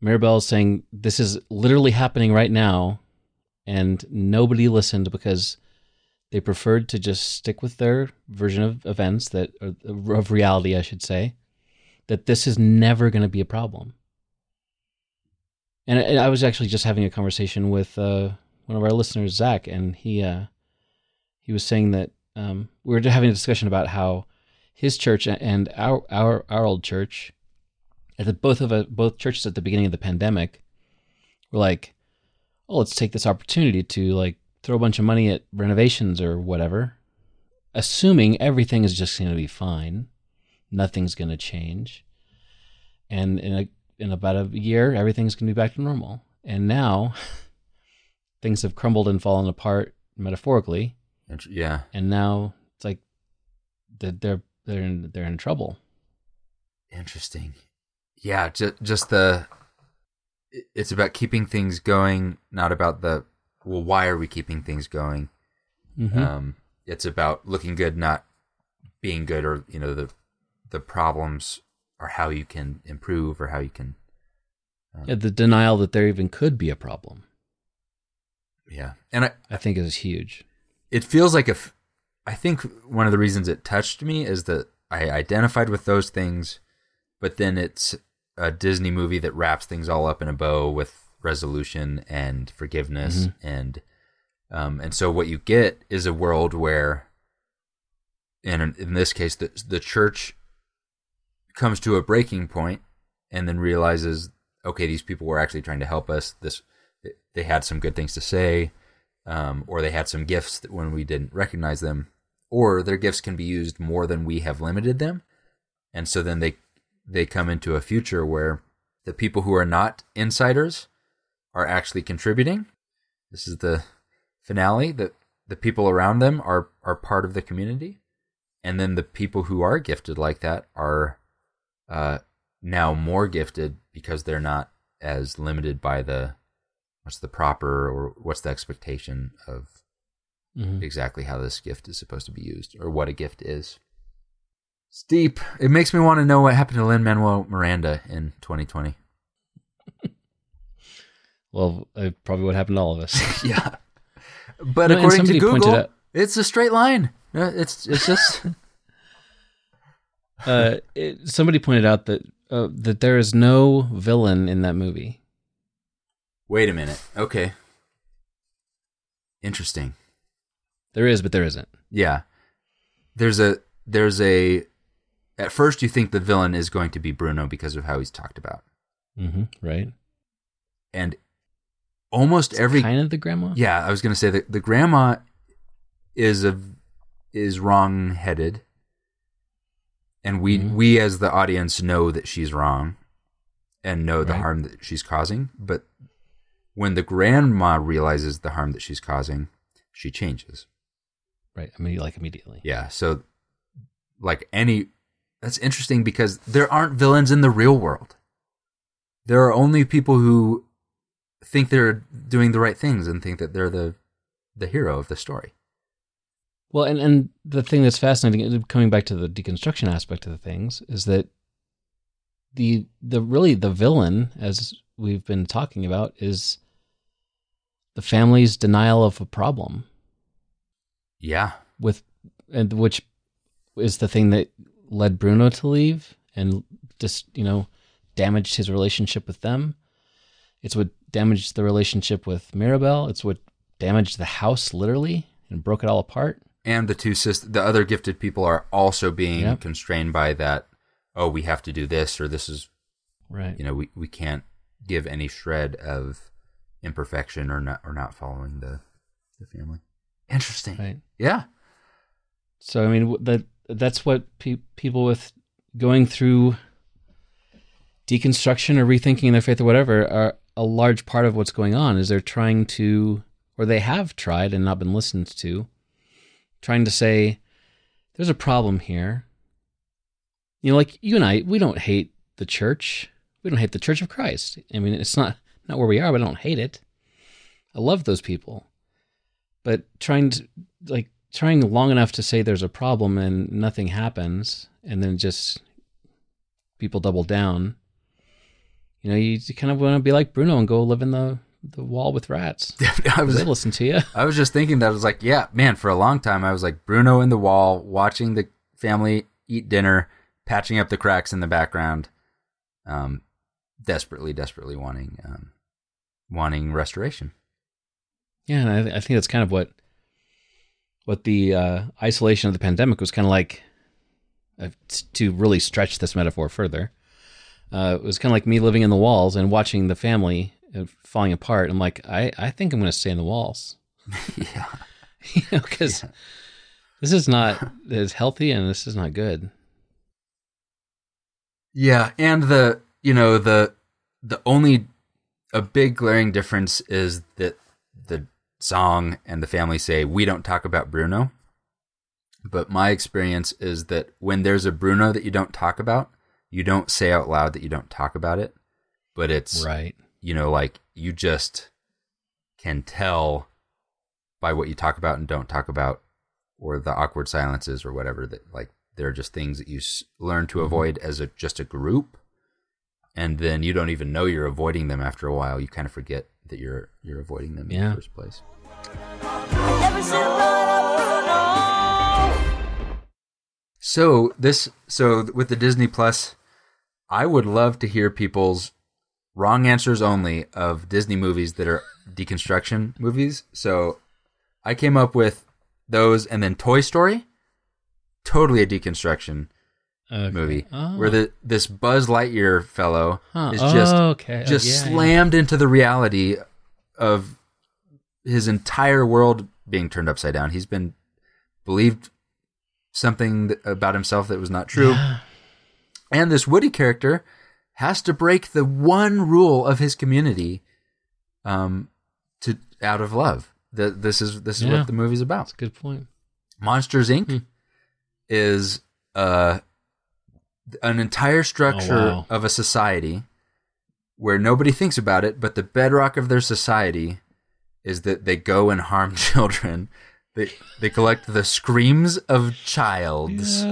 Speaker 2: Mirabel is saying this is literally happening right now and nobody listened because they preferred to just stick with their version of events that of reality, I should say, that this is never going to be a problem. And I I was actually just having a conversation with uh, one of our listeners, Zach, and he uh, he was saying that um, we were having a discussion about how his church and our our our old church, at the both of uh, both churches at the beginning of the pandemic, were like, "Oh, let's take this opportunity to like throw a bunch of money at renovations or whatever, assuming everything is just going to be fine, nothing's going to change, and in a in about a year, everything's going to be back to normal. And now things have crumbled and fallen apart metaphorically.
Speaker 3: Yeah,
Speaker 2: And now it's like they're they're they're in, they're in trouble.
Speaker 3: interesting. Yeah, just just the. It's about keeping things going, not about the. Well, why are we keeping things going?
Speaker 2: Mhm.
Speaker 3: Um, it's about looking good, not being good, or you know the the problems are how you can improve or how you can.
Speaker 2: yeah, the denial that there even could be a problem,
Speaker 3: Yeah, and I,
Speaker 2: I think, is huge.
Speaker 3: it feels like if I think one of the reasons it touched me is that I identified with those things, but then it's a Disney movie that wraps things all up in a bow with resolution and forgiveness and um, and so what you get is a world where and in, in this case the the church comes to a breaking point and then realizes okay these people were actually trying to help us this they had some good things to say um, or they had some gifts that when we didn't recognize them, or their gifts can be used more than we have limited them, and so then they they come into a future where the people who are not insiders are actually contributing. This is the finale that the people around them are are part of the community, and then the people who are gifted like that are uh, now more gifted because they're not as limited by the what's the proper or what's the expectation of
Speaker 2: Mhm.
Speaker 3: exactly how this gift is supposed to be used or what a gift is. It's deep. It makes me want to know what happened to Lin Manuel Miranda in 2020.
Speaker 2: Well, uh, probably what happened to all of us.
Speaker 3: Yeah, but
Speaker 2: No,
Speaker 3: according to Google,
Speaker 2: out-
Speaker 3: it's a straight line. Uh, It's it's just
Speaker 2: uh, it, somebody pointed out that uh, that there is no villain in that movie.
Speaker 3: wait a minute. Okay, interesting.
Speaker 2: There is, but there isn't.
Speaker 3: Yeah, there's a there's a. At first, you think the villain is going to be Bruno because of how he's talked about,
Speaker 2: Mm-hmm, right?
Speaker 3: and almost every
Speaker 2: kind of the grandma.
Speaker 3: Yeah, I was gonna say that the grandma is a is wrong headed, and we
Speaker 2: Mhm.
Speaker 3: we as the audience know that she's wrong, and know the
Speaker 2: Right.
Speaker 3: harm that she's causing. But when the grandma realizes the harm that she's causing, she changes.
Speaker 2: right. I mean, like immediately.
Speaker 3: Yeah, so like any, that's interesting because there aren't villains in the real world. There are only people who think they're doing the right things and think that they're the the hero of the story.
Speaker 2: Well, and, and the thing that's fascinating, uh, coming back to the deconstruction aspect of the things, is that the the really the villain, as we've been talking about, is the family's denial of a problem
Speaker 3: Yeah.
Speaker 2: with, and which is the thing that led Bruno to leave and just you know damaged his relationship with them. It's what damaged the relationship with Mirabel. It's what damaged the house literally and broke it all apart.
Speaker 3: And the two sis the other gifted people are also being
Speaker 2: Yep.
Speaker 3: constrained by that, oh, we have to do this or this is
Speaker 2: Right.
Speaker 3: you know, we, we can't give any shred of imperfection or not or not following the the family. Interesting.
Speaker 2: Right.
Speaker 3: Yeah.
Speaker 2: So I mean that that's what pe- people with going through deconstruction or rethinking their faith or whatever are a large part of what's going on is they're trying to or they have tried and not been listened to, trying to say, there's a problem here. You know, like you and I, we don't hate the church. We don't hate the Church of Christ. I mean, it's not not where we are, but I don't hate it. I love those people. But trying to like trying long enough to say there's a problem and nothing happens, and then just people double down. You know, you kind of want to be like Bruno and go live in the the wall with rats.
Speaker 3: I was
Speaker 2: They listen to you.
Speaker 3: I was just thinking that I was like, yeah, man, for a long time I was like Bruno in the wall, watching the family eat dinner, patching up the cracks in the background, um, desperately, desperately wanting, um, wanting restoration.
Speaker 2: Yeah, and I, I think that's kind of what what the uh, isolation of the pandemic was kind of like. Uh, t- to really stretch this metaphor further, uh, it was kind of like me living in the walls and watching the family uh, falling apart. I'm like, I, I think I'm going to stay in the walls,
Speaker 3: yeah.
Speaker 2: you know, because this is not as healthy and this is not good.
Speaker 3: Yeah, and the you know the the only a big glaring difference is that the song and the family say we don't talk about Bruno. But my experience is that when there's a Bruno that you don't talk about, you don't say out loud that you don't talk about it, but it's
Speaker 2: Right.
Speaker 3: You know like you just can tell by what you talk about and don't talk about or the awkward silences or whatever that like they're just things that you s- learn to mm-hmm. avoid as a just a group. And then you don't even know you're avoiding them after a while. You kind of forget that you're you're avoiding them in the first place.
Speaker 4: Never said about Bruno.
Speaker 3: so this so with the disney plus i would love to hear people's wrong answers only of disney movies that are deconstruction movies so i came up with those and then toy story totally a deconstruction
Speaker 2: Okay.
Speaker 3: movie
Speaker 2: Oh.
Speaker 3: where the this Buzz Lightyear fellow
Speaker 2: Huh.
Speaker 3: is just
Speaker 2: Oh, okay. Oh,
Speaker 3: just
Speaker 2: yeah, yeah.
Speaker 3: slammed into the reality of his entire world being turned upside down. He's been believed something th- about himself that was not true.
Speaker 2: Yeah.
Speaker 3: And this Woody character has to break the one rule of his community um to out of love. The, this is this is
Speaker 2: Yeah.
Speaker 3: what the movie's about.
Speaker 2: That's a good point.
Speaker 3: Monsters Inc.
Speaker 2: Hmm.
Speaker 3: is uh, an entire structure
Speaker 2: Oh, wow.
Speaker 3: of a society where nobody thinks about it, but the bedrock of their society is that they go and harm children. They they collect the screams of childs.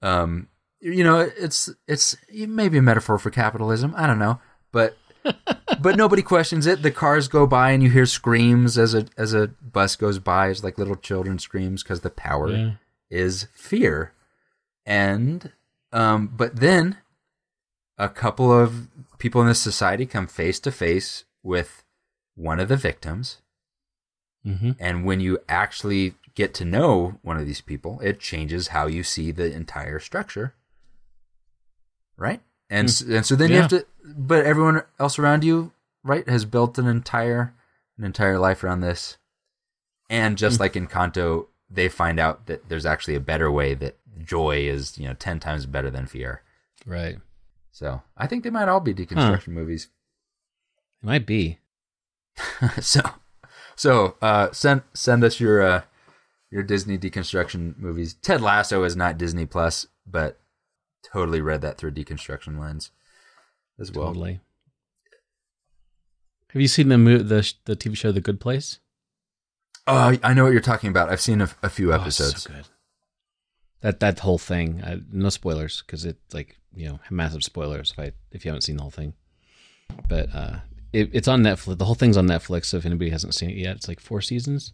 Speaker 3: Um, you know, it's it's maybe a metaphor for capitalism. I don't know, but but nobody questions it. The cars go by and you hear screams as a as a bus goes by. It's like little children screams because the power
Speaker 2: Yeah.
Speaker 3: is fear. And um but then a couple of people in this society come face to face with one of the victims
Speaker 2: Mm-hmm.
Speaker 3: and when you actually get to know one of these people it changes how you see the entire structure right? And s and so then you have to but everyone else around you right has built an entire an entire life around this. And just like Encanto they find out that there's actually a better way that joy is you know 10 times better than fear.
Speaker 2: Right.
Speaker 3: so i think they might all be deconstruction movies.
Speaker 2: It might be.
Speaker 3: so so uh send send us your uh your disney deconstruction movies. Ted lasso is not disney plus but totally read that through a deconstruction lens as well
Speaker 2: totally. Have you seen the mo- the the TV show The Good Place?
Speaker 3: oh i know what you're talking about i've seen a, a few
Speaker 2: Oh,
Speaker 3: episodes
Speaker 2: so good. That that whole thing. I, no spoilers because it's like you know massive spoilers if I if you haven't seen the whole thing. But uh, it, it's on Netflix. The whole thing's on Netflix. So if anybody hasn't seen it yet, it's like four seasons.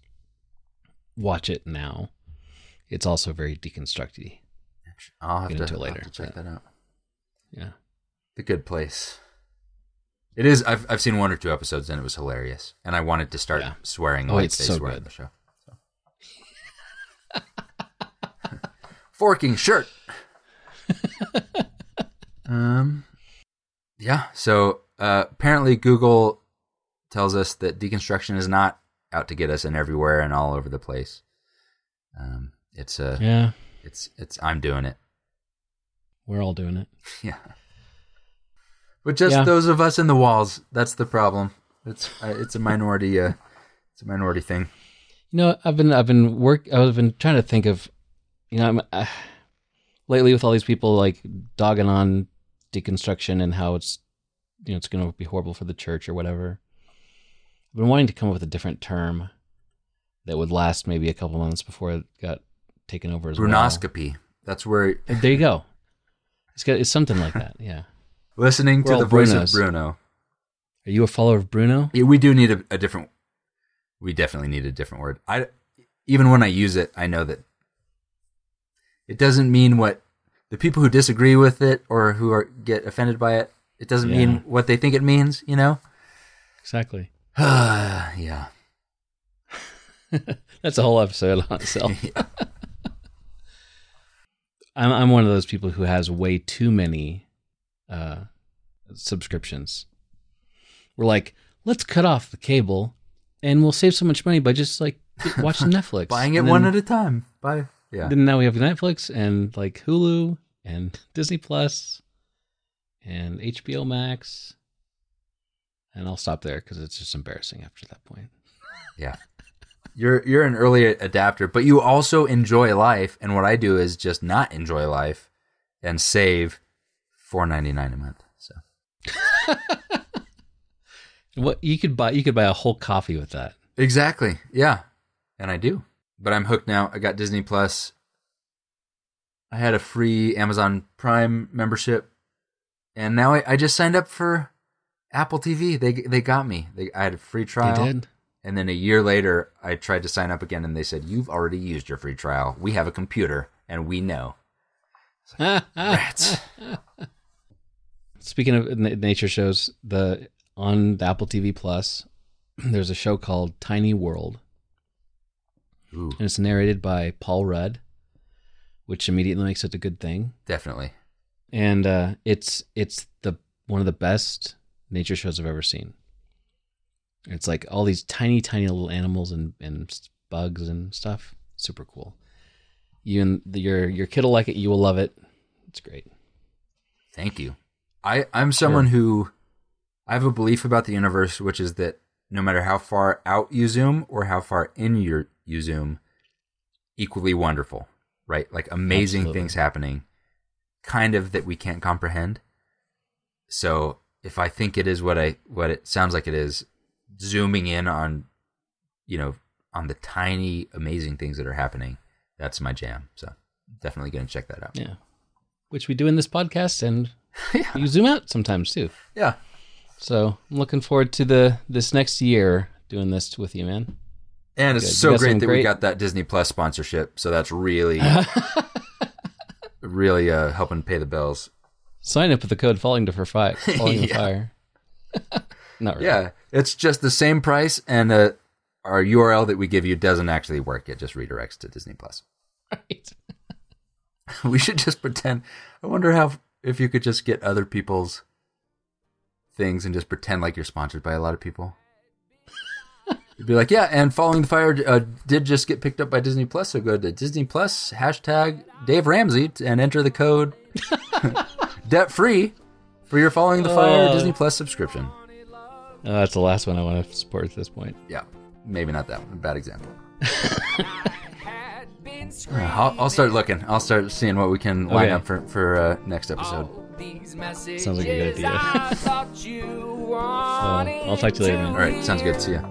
Speaker 2: Watch it now. It's also very deconstructy.
Speaker 3: I'll have,
Speaker 2: Get
Speaker 3: to,
Speaker 2: into it
Speaker 3: I'll have
Speaker 2: later,
Speaker 3: to check that out
Speaker 2: Yeah.
Speaker 3: the good place it is I've, I've seen one or two episodes and it was hilarious and i wanted to start
Speaker 2: Yeah.
Speaker 3: swearing
Speaker 2: Oh,
Speaker 3: like
Speaker 2: it's
Speaker 3: they
Speaker 2: so
Speaker 3: swear
Speaker 2: good.
Speaker 3: on the show so. forking shirt um yeah so uh, apparently google tells us that deconstruction is not out to get us and everywhere and all over the place um it's a
Speaker 2: Yeah.
Speaker 3: It's it's i'm doing it
Speaker 2: We're all doing it.
Speaker 3: yeah. But just
Speaker 2: Yeah.
Speaker 3: those of us in the walls, that's the problem. It's uh, it's a minority uh, It's a minority thing.
Speaker 2: You know, I've been I've been work I've been trying to think of, you know, I'm, uh, lately with all these people like dogging on deconstruction and how it's, you know, it's going to be horrible for the church or whatever. I've been wanting to come up with a different term that would last maybe a couple months before it got taken over as well.
Speaker 3: Brunoscopy. That's where
Speaker 2: There you go. It's got it's something like that. Yeah.
Speaker 3: listening
Speaker 2: We're
Speaker 3: to the voice
Speaker 2: Brunos.
Speaker 3: of Bruno.
Speaker 2: Are you a follower of Bruno?
Speaker 3: Yeah, we do need a, a different. We definitely need a different word. I even when I use it, I know that it doesn't mean what the people who disagree with it or who are get offended by it. It doesn't
Speaker 2: Yeah.
Speaker 3: mean what they think it means. You know.
Speaker 2: Exactly.
Speaker 3: yeah.
Speaker 2: That's a whole episode on itself. I'm I'm one of those people who has way too many uh, subscriptions. We're like, let's cut off the cable, and we'll save so much money by just like watching Netflix,
Speaker 3: Buying it
Speaker 2: And
Speaker 3: one at a time. Buy. Yeah.
Speaker 2: Then now we have Netflix and like Hulu and Disney Plus and HBO Max, and I'll stop there because it's just embarrassing after that point.
Speaker 3: Yeah. You're you're an early adapter, but you also enjoy life. And what I do is just not enjoy life and save four ninety nine a month. So
Speaker 2: What you could buy, you could buy a whole coffee with that.
Speaker 3: exactly, yeah, and I do. But I'm hooked now. I got Disney Plus. I had a free Amazon Prime membership, and now I, I just signed up for Apple TV. They they got me. They I had a free trial.
Speaker 2: They did.
Speaker 3: And then a year later, I tried to sign up again, and they said, "You've already used your free trial. We have a computer, and we know." Rats.
Speaker 2: Speaking of nature shows, the on the Apple TV Plus, there's a show called Tiny World,
Speaker 3: Ooh,
Speaker 2: and it's narrated by Paul Rudd, which immediately makes it a good thing.
Speaker 3: definitely.
Speaker 2: And uh, it's it's the one of the best nature shows I've ever seen. It's like all these tiny, tiny little animals and, and bugs and stuff. Super cool. You and the, your your kid will like it. You will love it. It's great.
Speaker 3: Thank you. I I'm someone who I have a belief about the universe, which is that no matter how far out you zoom or how far in your you zoom, equally wonderful, right? Like amazing
Speaker 2: Absolutely.
Speaker 3: things happening, kind of that we can't comprehend. So if I think it is what I what it sounds like it is, zooming in on, you know, on the tiny amazing things that are happening, that's my jam. So definitely gonna check that out.
Speaker 2: Yeah. Which we do in this podcast and
Speaker 3: Yeah.
Speaker 2: you zoom out sometimes too.
Speaker 3: Yeah.
Speaker 2: So I'm looking forward to the this next year doing this with you, man.
Speaker 3: And it's
Speaker 2: Good.
Speaker 3: So great that we got that Disney Plus sponsorship. So that's really, really uh, helping pay the bills.
Speaker 2: Sign up with the code falling to for fire. Falling to
Speaker 3: Yeah.
Speaker 2: fire. Not really.
Speaker 3: Yeah, it's just the same price, and uh, our URL that we give you doesn't actually work. It just redirects to Disney Plus.
Speaker 2: Right.
Speaker 3: we should just pretend. I wonder how if you could just get other people's things and just pretend like you're sponsored by a lot of people. You'd be like, yeah, and Following the Fire uh, did just get picked up by Disney Plus. So go to Disney Plus hashtag Dave Ramsey and enter the code debt free for your Following the Fire
Speaker 2: Oh.
Speaker 3: Disney Plus subscription.
Speaker 2: Oh, that's the last one I want to support at this point.
Speaker 3: Yeah, maybe not that one. Bad example.
Speaker 1: Had
Speaker 3: I'll, I'll start looking. I'll start seeing what we can line
Speaker 2: Okay.
Speaker 3: up for for uh, next episode.
Speaker 1: all these messages
Speaker 2: Sounds like a good idea. so, I'll talk to you later, man.
Speaker 3: All right, sounds good. See ya.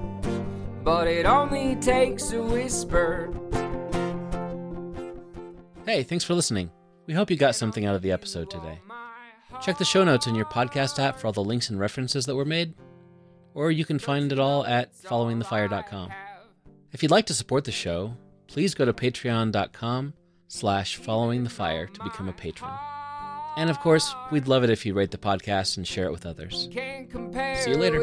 Speaker 1: But it only takes a whisper.
Speaker 2: Hey, thanks for listening. We hope you got something out of the episode today. Check the show notes in your podcast app for all the links and references that were made, or you can find it all at followingthefire.com. If you'd like to support the show, please go to patreon.com slash followingthefire to become a patron. And of course, we'd love it if you rate the podcast and share it with others. See you later.